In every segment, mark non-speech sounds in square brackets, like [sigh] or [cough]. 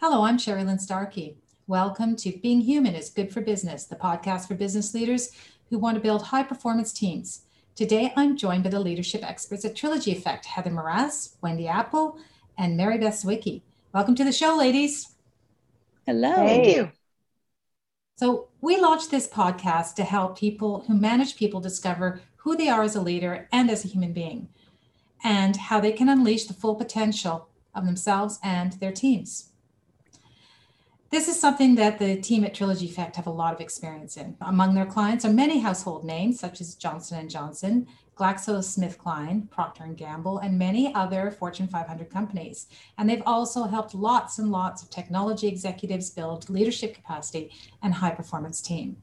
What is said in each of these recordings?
Hello, I'm Sherilyn Starkey. Welcome to Being Human is Good for Business, the podcast for business leaders who want to build high performance teams. Today, I'm joined by the leadership experts at Trilogy Effect Heather Moraz, Wendy Appel, and Mary Beth Sawicki. Welcome to the show, ladies. Hello. Thank you. So, we launched this podcast to help people who manage people discover who they are as a leader and as a human being, and how they can unleash the full potential of themselves and their teams. This is something that the team at Trilogy Effect have a lot of experience in. Among their clients are many household names such as Johnson & Johnson, GlaxoSmithKline, Procter & Gamble, and many other Fortune 500 companies. And they've also helped lots and lots of technology executives build leadership capacity and high performance team.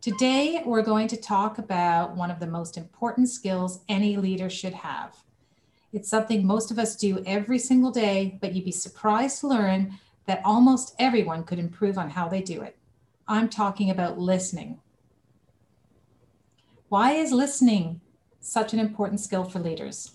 Today, we're going to talk about one of the most important skills any leader should have. It's something most of us do every single day, but you'd be surprised to learn that almost everyone could improve on how they do it. I'm talking about listening. Why is listening such an important skill for leaders?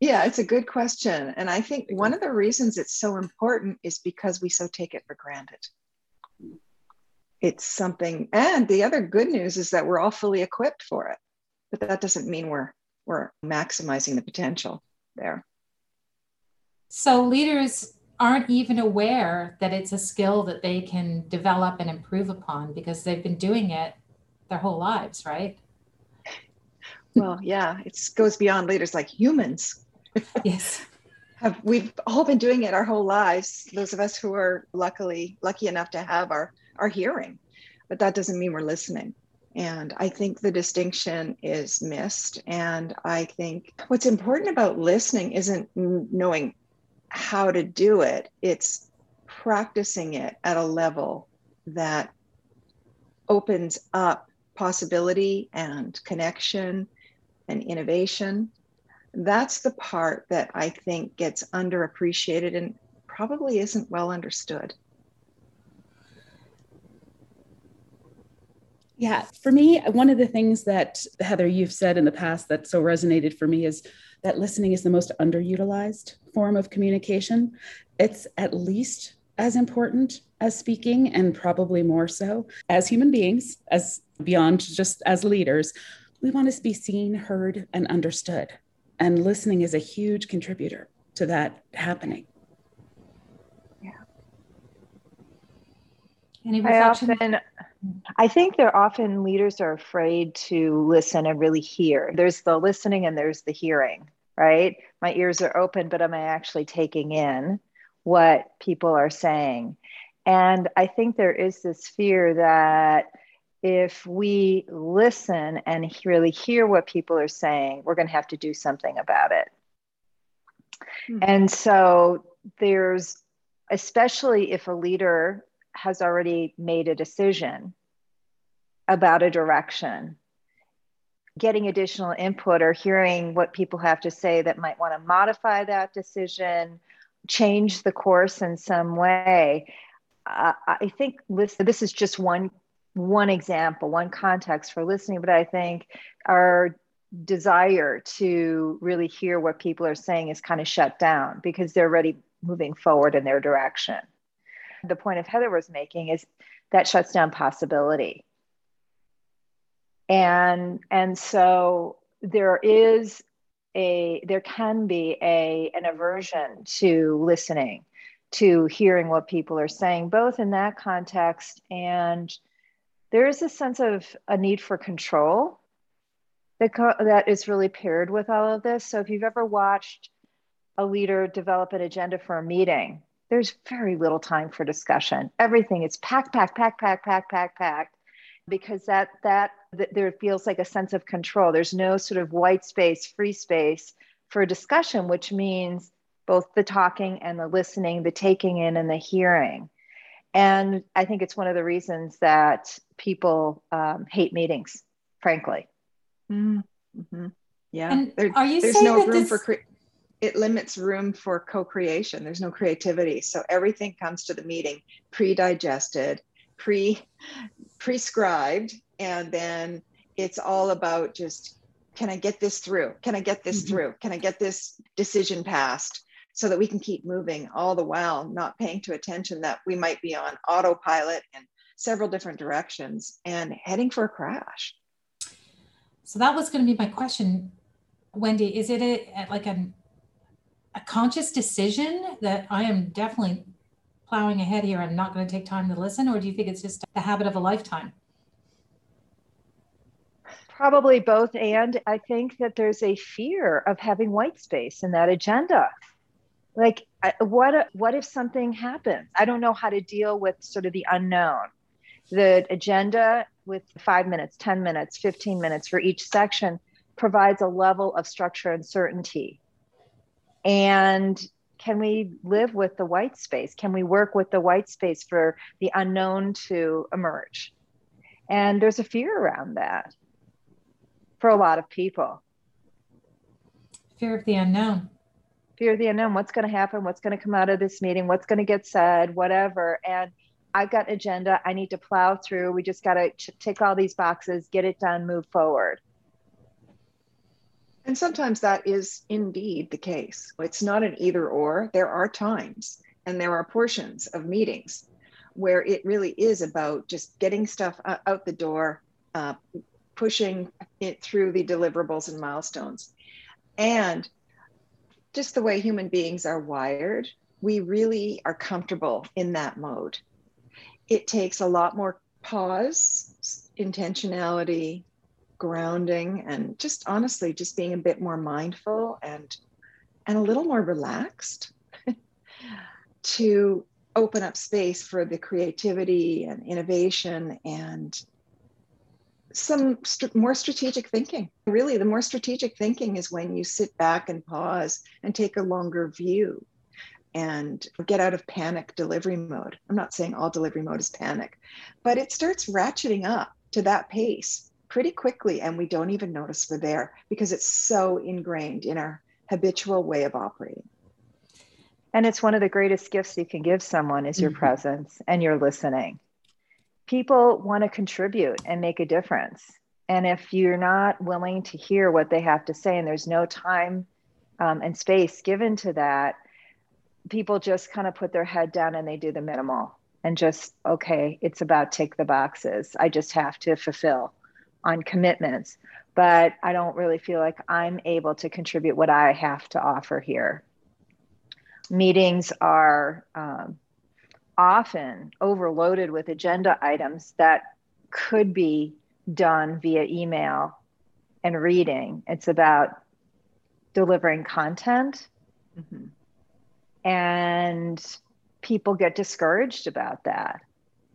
Yeah, it's a good question. And I think one of the reasons it's so important is because we so take it for granted it's something and the other good news is that we're all fully equipped for it but that doesn't mean we're we're maximizing the potential there. So leaders aren't even aware that it's a skill that they can develop and improve upon because they've been doing it their whole lives right? Well yeah it goes beyond leaders like humans. Yes. [laughs] Have we've all been doing it our whole lives. Those of us who are luckily lucky enough to have our our hearing, but that doesn't mean we're listening. And I think the distinction is missed. And I think what's important about listening isn't knowing how to do it, it's practicing it at a level that opens up possibility and connection and innovation. That's the part that I think gets underappreciated and probably isn't well understood. Yeah, for me, one of the things that Heather, you've said in the past that so resonated for me is that listening is the most underutilized form of communication. It's at least as important as speaking, and probably more so. As human beings, as beyond just as leaders, we want to be seen, heard, and understood. And listening is a huge contributor to that happening. Yeah. Any reflection? I often I think there often leaders are afraid to listen and really hear. There's the listening and there's the hearing, right? My ears are open, but am I actually taking in what people are saying? And I think there is this fear that if we listen and really hear what people are saying, we're going to have to do something about it. Mm-hmm. And so there's, especially if a leader has already made a decision about a direction. Getting additional input or hearing what people have to say that might want to modify that decision change the course in some way. Uh, i think this, this is just one one example one context for listening but i think our desire to really hear what people are saying is kind of shut down because they're already moving forward in their direction the point of Heather was making is that shuts down possibility. And and so there is a there can be a an aversion to listening, to hearing what people are saying, both in that context and there is a sense of a need for control that, co- that is really paired with all of this. So if you've ever watched a leader develop an agenda for a meeting, there's very little time for discussion. Everything is packed, packed, packed, packed, packed, packed, packed, because that that th- there feels like a sense of control. There's no sort of white space, free space for discussion, which means both the talking and the listening, the taking in and the hearing. And I think it's one of the reasons that people um, hate meetings, frankly. Mm-hmm. Yeah. And there, are you there's no room this... for cre- it limits room for co-creation there's no creativity so everything comes to the meeting pre-digested pre prescribed and then it's all about just can I get this through? Can I get this mm-hmm. through? Can I get this decision passed? So that we can keep moving all the while, not paying to attention that we might be on autopilot in several different directions and heading for a crash. So that was going to be my question, Wendy. Is it a, like a, a conscious decision that I am definitely plowing ahead here? I'm not going to take time to listen, or do you think it's just the habit of a lifetime? Probably both. And I think that there's a fear of having white space in that agenda. Like, what, what if something happens? I don't know how to deal with sort of the unknown. The agenda with five minutes, 10 minutes, 15 minutes for each section provides a level of structure and certainty. And can we live with the white space? Can we work with the white space for the unknown to emerge? And there's a fear around that for a lot of people. Fear of the unknown. Fear of the unknown. What's going to happen? What's going to come out of this meeting? What's going to get said? Whatever. And I've got an agenda. I need to plow through. We just got to ch- tick all these boxes, get it done, move forward. And sometimes that is indeed the case. It's not an either or. There are times and there are portions of meetings where it really is about just getting stuff out the door, uh, pushing it through the deliverables and milestones. And just the way human beings are wired, we really are comfortable in that mode. It takes a lot more pause, intentionality, grounding, and just honestly, just being a bit more mindful and and a little more relaxed [laughs] to open up space for the creativity and innovation and some st- more strategic thinking. Really, the more strategic thinking is when you sit back and pause and take a longer view and get out of panic delivery mode. I'm not saying all delivery mode is panic, but it starts ratcheting up to that pace pretty quickly, and we don't even notice we're there because it's so ingrained in our habitual way of operating. And it's one of the greatest gifts you can give someone is your mm-hmm. presence and your listening people want to contribute and make a difference. And if you're not willing to hear what they have to say and there's no time um, and space given to that, people just kind of put their head down and they do the minimal and just, okay, it's about tick the boxes. I just have to fulfill on commitments. But I don't really feel like I'm able to contribute what I have to offer here. Meetings are um, often overloaded with agenda items that could be done via email and reading. It's about delivering content. Mm-hmm. And people get discouraged about that.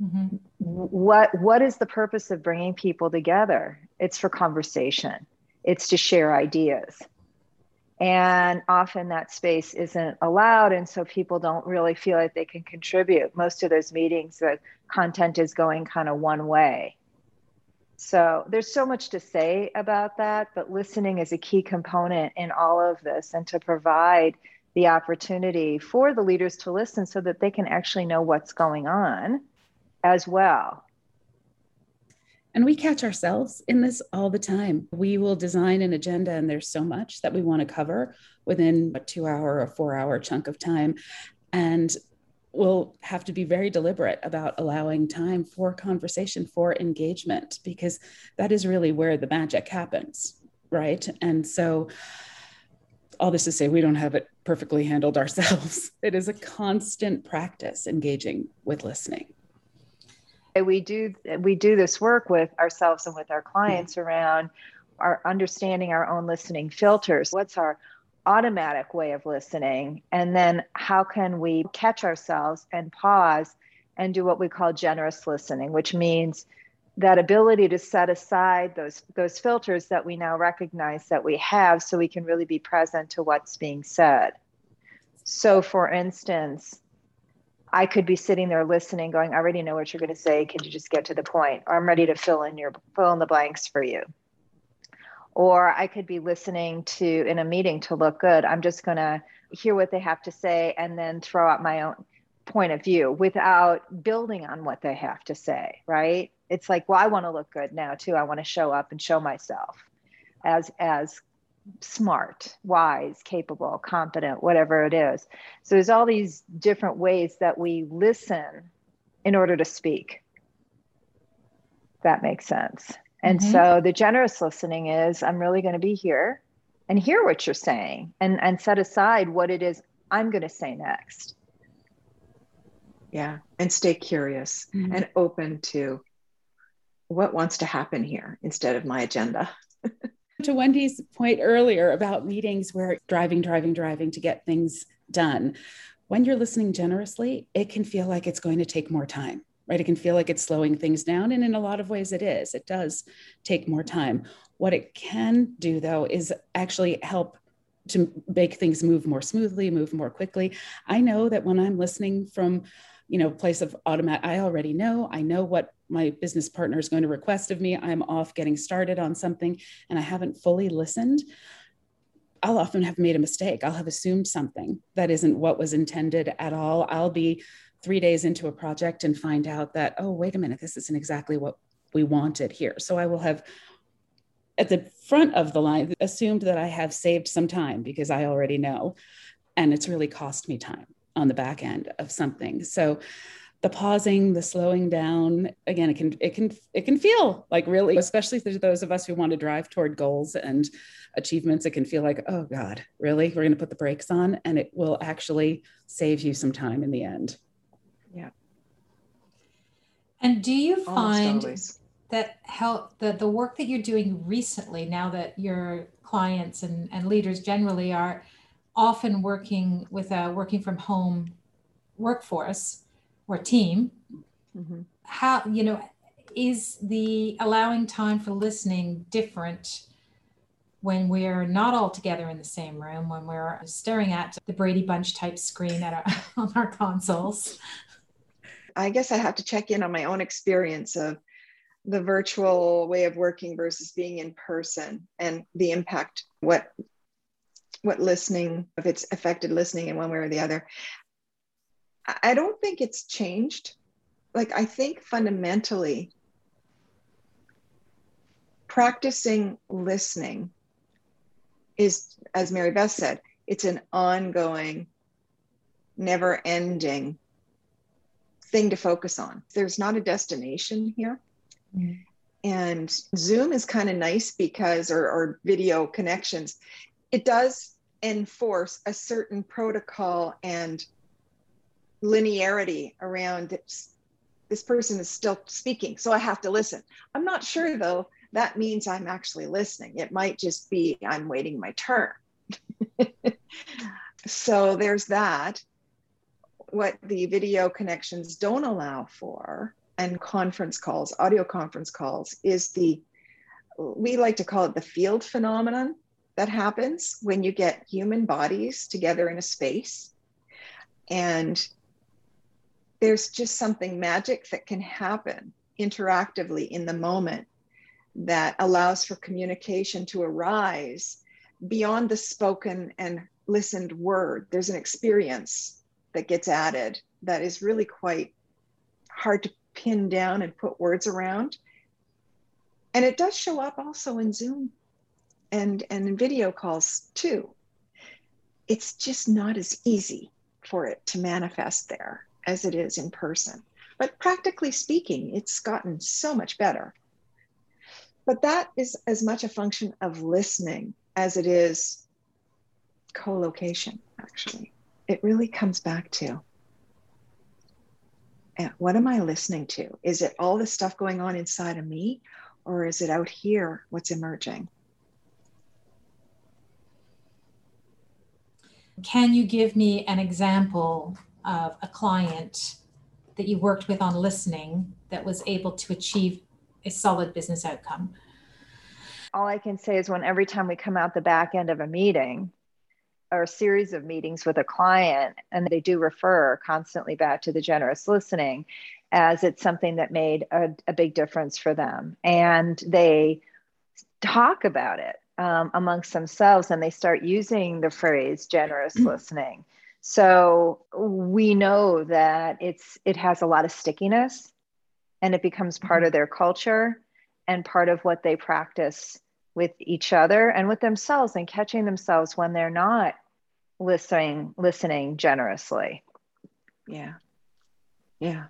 Mm-hmm. What what is the purpose of bringing people together? It's for conversation. It's to share ideas and often that space isn't allowed and so people don't really feel like they can contribute most of those meetings the content is going kind of one way so there's so much to say about that but listening is a key component in all of this and to provide the opportunity for the leaders to listen so that they can actually know what's going on as well and we catch ourselves in this all the time. We will design an agenda, and there's so much that we want to cover within a two hour or four hour chunk of time. And we'll have to be very deliberate about allowing time for conversation, for engagement, because that is really where the magic happens. Right. And so, all this to say, we don't have it perfectly handled ourselves. [laughs] It is a constant practice engaging with listening we do we do this work with ourselves and with our clients around our understanding our own listening filters. What's our automatic way of listening? And then how can we catch ourselves and pause and do what we call generous listening which means that ability to set aside those those filters that we now recognize that we have so we can really be present to what's being said. So for instance I could be sitting there listening, going, I already know what you're going to say. Can you just get to the point? Or I'm ready to fill in your fill in the blanks for you. Or I could be listening to in a meeting to look good. I'm just going to hear what they have to say and then throw out my own point of view without building on what they have to say, right? it's like well i want to look good now too i want to show up and show myself as as smart wise capable competent whatever it is. So there's all these different ways that we listen in order to speak. That makes sense. And mm-hmm. so the generous listening is i'm really going to be here and hear what you're saying and and set aside what it is i'm going to say next. Yeah and stay curious mm-hmm. and open to what wants to happen here instead of my agenda to wendy's point earlier about meetings where driving driving driving to get things done. When you're listening generously it can feel like it's going to take more time right? It can feel like it's slowing things down and in a lot of ways it is. It does take more time. What it can do though is actually help to make things move more smoothly move more quickly. I know that when i'm listening from you know place of automatic i already know i know what my business partner is going to request of me i'm off getting started on something and i haven't fully listened i'll often have made a mistake. I'll have assumed something that isn't what was intended at all. I'll be three days into a project and find out that oh wait a minute this isn't exactly what we wanted here. So i will have at the front of the line assumed that i have saved some time because i already know and it's really cost me time on the back end of something. So the pausing, the slowing down, again, it can it can it can feel like really, especially for those of us who want to drive toward goals and achievements, it can feel like, oh God, really? We're going to put the brakes on and it will actually save you some time in the end. Yeah. And do you find that help the, the work that you're doing recently, now that your clients and, and leaders generally are often working with a working from home workforce or team mm-hmm. how you know is the allowing time for listening different when we're not all together in the same room when we're staring at the brady bunch type screen at our, [laughs] on our consoles i guess i have to check in on my own experience of the virtual way of working versus being in person and the impact what what listening, if it's affected listening in one way or the other. I don't think it's changed. Like, I think fundamentally, practicing listening is, as Mary Beth said, it's an ongoing, never ending thing to focus on. There's not a destination here. Mm. And Zoom is kind of nice because, or, or video connections, it does enforce a certain protocol and linearity around this, person is still speaking so i have to listen. I'm not sure though that means i'm actually listening. It might just be i'm waiting my turn. [laughs] So there's that. What the video connections don't allow for and conference calls audio conference calls is the we like to call it the field phenomenon that happens when you get human bodies together in a space. And there's just something magic that can happen interactively in the moment that allows for communication to arise beyond the spoken and listened word. There's an experience that gets added that is really quite hard to pin down and put words around. And it does show up also in Zoom and and in video calls too it's just not as easy for it to manifest there as it is in person. But practically speaking it's gotten so much better. But that is as much a function of listening as it is co-location actually. It really comes back to eh, what am i listening to? Is it all the stuff going on inside of me or is it out here what's emerging? Can you give me an example of a client that you worked with on listening that was able to achieve a solid business outcome? All I can say is when every time we come out the back end of a meeting or a series of meetings with a client, and they do refer constantly back to the generous listening as it's something that made a, a big difference for them. And they talk about it um, amongst themselves and they start using the phrase generous [clears throat] listening so we know that it's it has a lot of stickiness and it becomes part mm-hmm. of their culture and part of what they practice with each other and with themselves and catching themselves when they're not listening listening generously. Yeah. Yeah.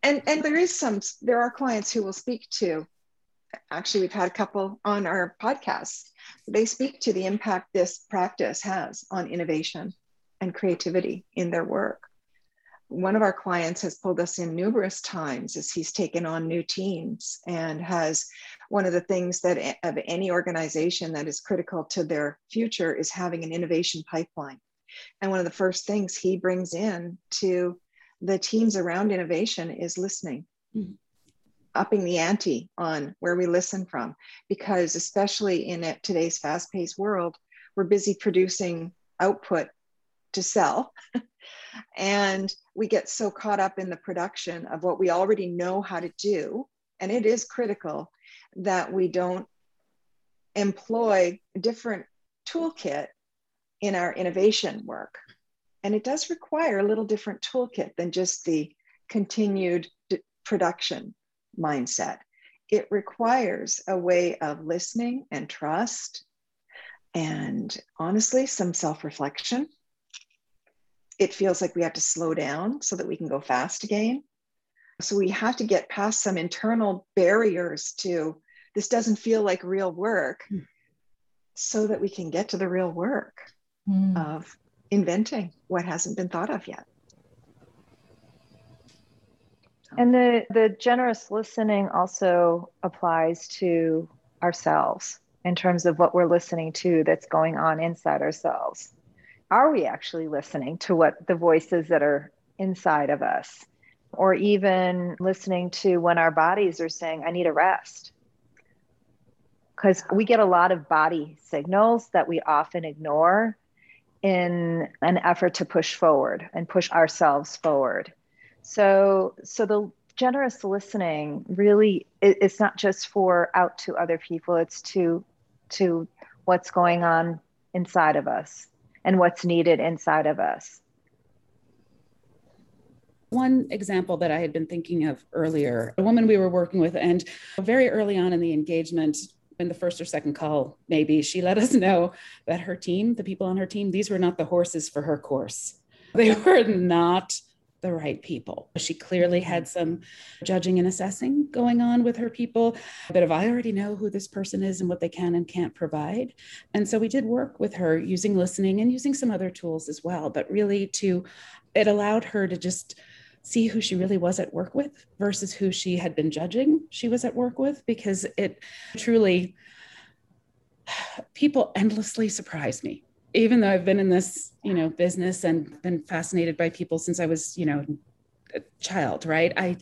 And and there is some there are clients who will speak to actually we've had a couple on our podcast. They speak to the impact this practice has on innovation and creativity in their work one of our clients has pulled us in numerous times as he's taken on new teams and has one of the things that of any organization that is critical to their future is having an innovation pipeline and one of the first things he brings in to the teams around innovation is listening mm-hmm. upping the ante on where we listen from because especially in today's fast-paced world we're busy producing output to sell. [laughs] And we get so caught up in the production of what we already know how to do and it is critical that we don't employ a different toolkit in our innovation work. And it does require a little different toolkit than just the continued d- production mindset. It requires a way of listening and trust and honestly some self-reflection it feels like we have to slow down so that we can go fast again. So we have to get past some internal barriers to this doesn't feel like real work mm. so that we can get to the real work mm. of inventing what hasn't been thought of yet. And the, the generous listening also applies to ourselves in terms of what we're listening to that's going on inside ourselves are we actually listening to what the voices that are inside of us? Or even listening to when our bodies are saying, I need a rest. Because we get a lot of body signals that we often ignore in an effort to push forward and push ourselves forward. So, so the generous listening really it's not just for out to other people it's to to what's going on inside of us and what's needed inside of us. One example that I had been thinking of earlier, a woman we were working with, and very early on in the engagement, in the first or second call, maybe, she let us know that her team, the people on her team, these were not the horses for her course. They [laughs] were not the right people. She clearly mm-hmm. had some judging and assessing going on with her people, a bit of I already know who this person is and what they can and can't provide. And so we did work with her using listening and using some other tools as well, but really to it allowed her to just see who she really was at work with versus who she had been judging she was at work with. Because it truly [sighs] people endlessly surprise me even though I've been in this, you know, business and been fascinated by people since I was, you know, a child, right? I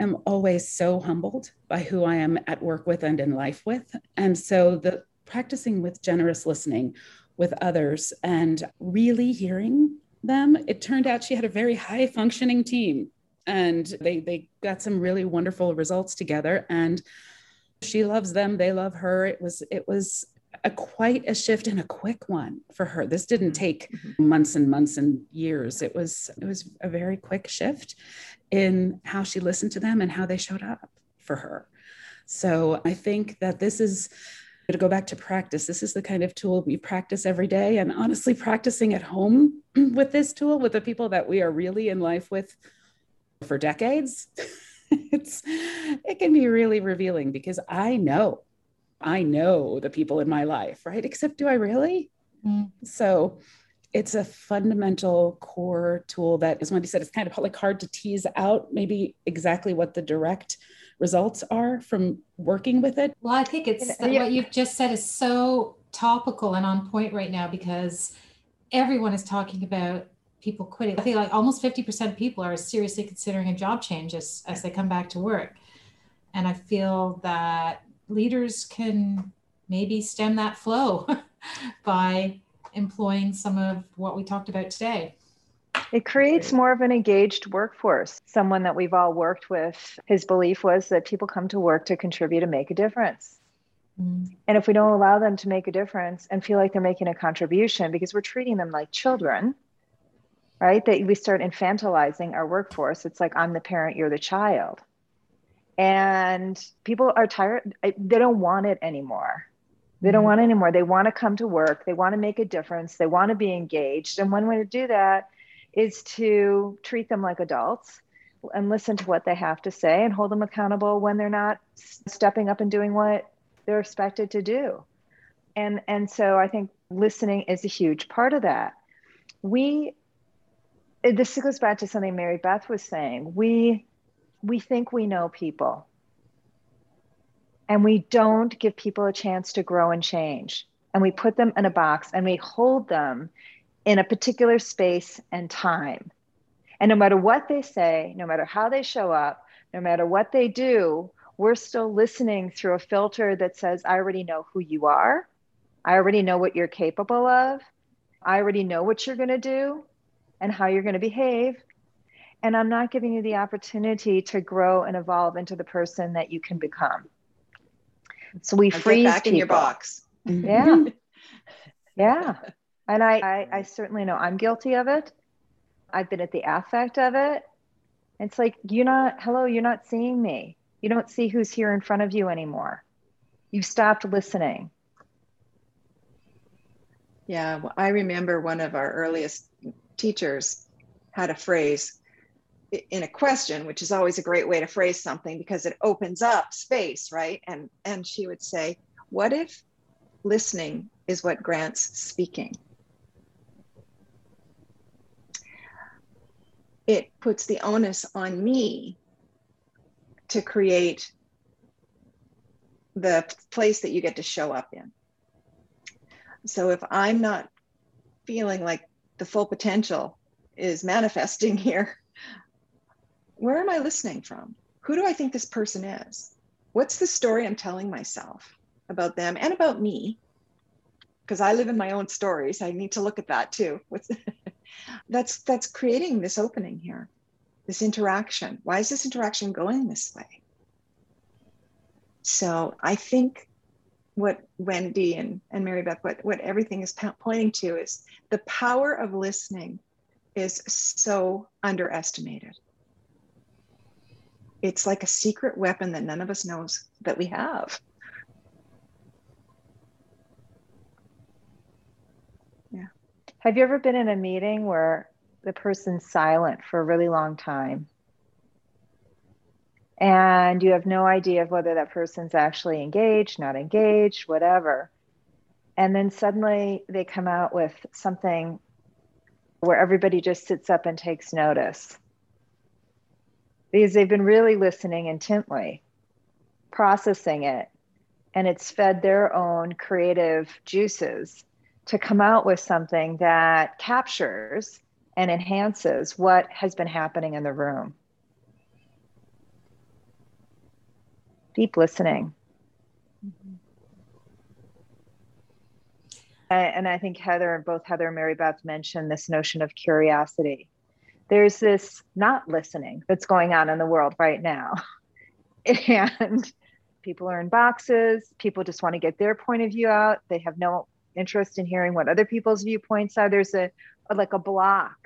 am always so humbled by who I am at work with and in life with. And so the practicing with generous listening with others and really hearing them, it turned out she had a very high functioning team and they they got some really wonderful results together and she loves them they love her it was it was a quite a shift and a quick one for her. This didn't mm-hmm. take mm-hmm. months and months and years. It was it was a very quick shift in how she listened to them and how they showed up for her. So I think that this is to go back to practice. This is the kind of tool we practice every day. And honestly, practicing at home [clears throat] with this tool with the people that we are really in life with for decades, [laughs] it's it can be really revealing because I know I know the people in my life, right? Except do I really? Mm. So it's a fundamental core tool that, as Wendy said, it's kind of like hard to tease out maybe exactly what the direct results are from working with it. Well, I think it's yeah. what you've just said is so topical and on point right now because everyone is talking about people quitting. I think like almost 50% of people are seriously considering a job change as, as they come back to work. And I feel that leaders can maybe stem that flow [laughs] by employing some of what we talked about today. It creates more of an engaged workforce. Someone that we've all worked with, his belief was that people come to work to contribute and make a difference. Mm. And if we don't allow them to make a difference and feel like they're making a contribution because we're treating them like children, right? That we start infantilizing our workforce. It's like, I'm the parent, you're the child And people are tired, they don't want it anymore. They don't mm-hmm. want it anymore. They want to come to work, they want to make a difference, they want to be engaged. And one way to do that is to treat them like adults and listen to what they have to say and hold them accountable when they're not stepping up and doing what they're expected to do. And and so I think listening is a huge part of that. We this goes back to something Mary Beth was saying. We we think we know people. And we don't give people a chance to grow and change. And we put them in a box and we hold them in a particular space and time. And no matter what they say, no matter how they show up, no matter what they do, we're still listening through a filter that says, I already know who you are. I already know what you're capable of. I already know what you're going to do and how you're going to behave. And I'm not giving you the opportunity to grow and evolve into the person that you can become. So we freeze back people. in your box. Mm-hmm. Yeah. [laughs] yeah. And I, I, I certainly know I'm guilty of it. I've been at the affect of it. It's like, you're not, hello, you're not seeing me. You don't see who's here in front of you anymore. You've stopped listening. Yeah, well, I remember one of our earliest teachers had a phrase in a question, which is always a great way to phrase something because it opens up space, right? And and she would say, "What if listening is what grants speaking?" It puts the onus on me to create the place that you get to show up in. So if I'm not feeling like the full potential is manifesting [laughs] here, where am I listening from? Who do I think this person is? What's the story I'm telling myself about them and about me? Because I live in my own stories. I need to look at that too. What's [laughs] that's that's creating this opening here, this interaction. Why is this interaction going this way? So I think what Wendy and, and Mary Beth, what, what everything is pointing to is the power of listening is so underestimated it's like a secret weapon that none of us knows that we have. Yeah. Have you ever been in a meeting where the person's silent for a really long time? And you have no idea of whether that person's actually engaged, not engaged, whatever. And then suddenly they come out with something where everybody just sits up and takes notice because they've been really listening intently, processing it, and it's fed their own creative juices to come out with something that captures and enhances what has been happening in the room. Deep listening. Mm-hmm. And I think Heather, and both Heather and Mary Beth mentioned this notion of curiosity there's this not listening that's going on in the world right now. [laughs] And people are in boxes. People just want to get their point of view out. They have no interest in hearing what other people's viewpoints are. There's a, a like a block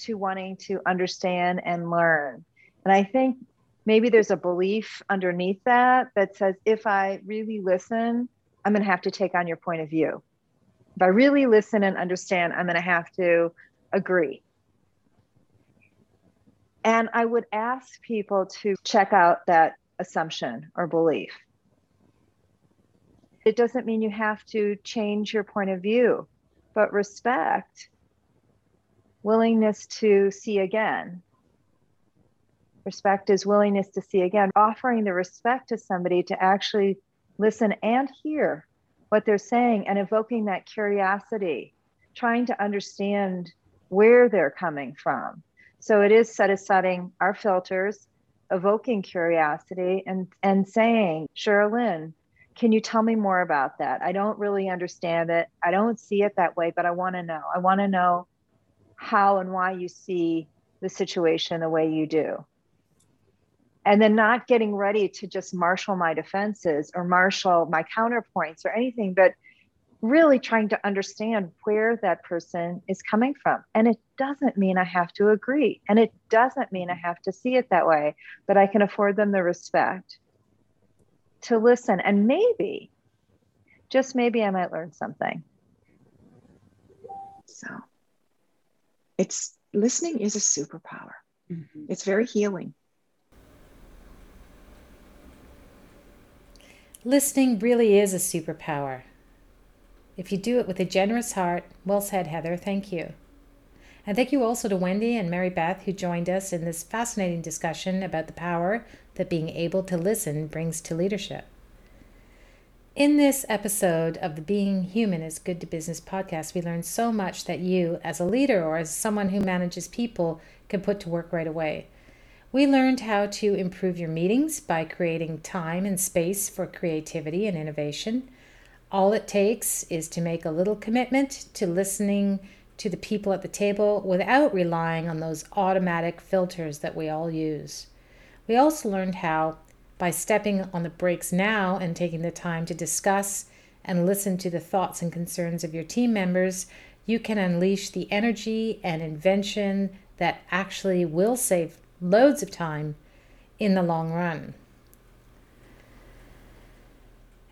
to wanting to understand and learn. And I think maybe there's a belief underneath that that says if I really listen, I'm going to have to take on your point of view. If I really listen and understand, I'm going to have to agree. And I would ask people to check out that assumption or belief. It doesn't mean you have to change your point of view, but respect, willingness to see again. Respect is willingness to see again, offering the respect to somebody to actually listen and hear what they're saying and evoking that curiosity, trying to understand where they're coming from so it is set aside our filters, evoking curiosity and, and saying, Sherilyn, can you tell me more about that? I don't really understand it. I don't see it that way, but I want to know. I want to know how and why you see the situation the way you do. And then not getting ready to just marshal my defenses or marshal my counterpoints or anything, but really trying to understand where that person is coming from. And it doesn't mean I have to agree. And it doesn't mean I have to see it that way, but I can afford them the respect to listen. And maybe, just maybe, I might learn something. So it's listening is a superpower, mm-hmm. it's very healing. Listening really is a superpower. If you do it with a generous heart, well said, Heather. Thank you. And thank you also to Wendy and Mary Beth who joined us in this fascinating discussion about the power that being able to listen brings to leadership. In this episode of the Being Human is Good to Business podcast, we learned so much that you, as a leader or as someone who manages people, can put to work right away. We learned how to improve your meetings by creating time and space for creativity and innovation all it takes is to make a little commitment to listening to the people at the table without relying on those automatic filters that we all use. We also learned how, by stepping on the brakes now and taking the time to discuss and listen to the thoughts and concerns of your team members, you can unleash the energy and invention that actually will save loads of time in the long run.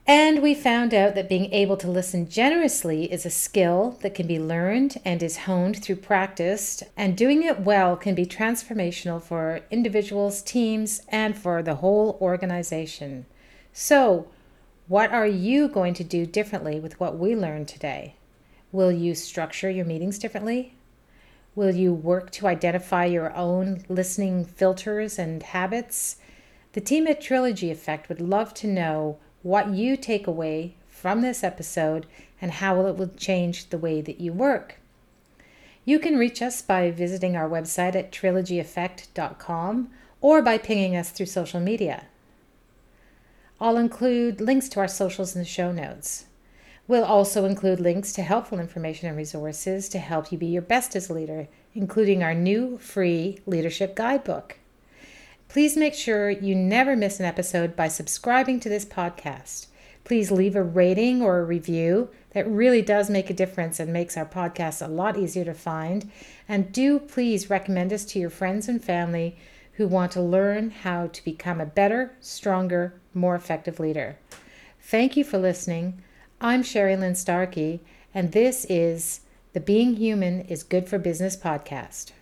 And we found out that being able to listen generously is a skill that can be learned and is honed through practice. And doing it well can be transformational for individuals, teams, and for the whole organization. So, what are you going to do differently with what we learned today? Will you structure your meetings differently? Will you work to identify your own listening filters and habits? The team at Trilogy Effect would love to know what you take away from this episode and how it will change the way that you work. You can reach us by visiting our website at trilogyeffect.com or by pinging us through social media. I'll include links to our socials in the show notes. We'll also include links to helpful information and resources to help you be your best as a leader, including our new free leadership guidebook. Please make sure you never miss an episode by subscribing to this podcast. Please leave a rating or a review. That really does make a difference and makes our podcast a lot easier to find. And do please recommend us to your friends and family who want to learn how to become a better, stronger, more effective leader. Thank you for listening. I'm Sherilyn Starkey, and this is the Being Human is Good for Business podcast.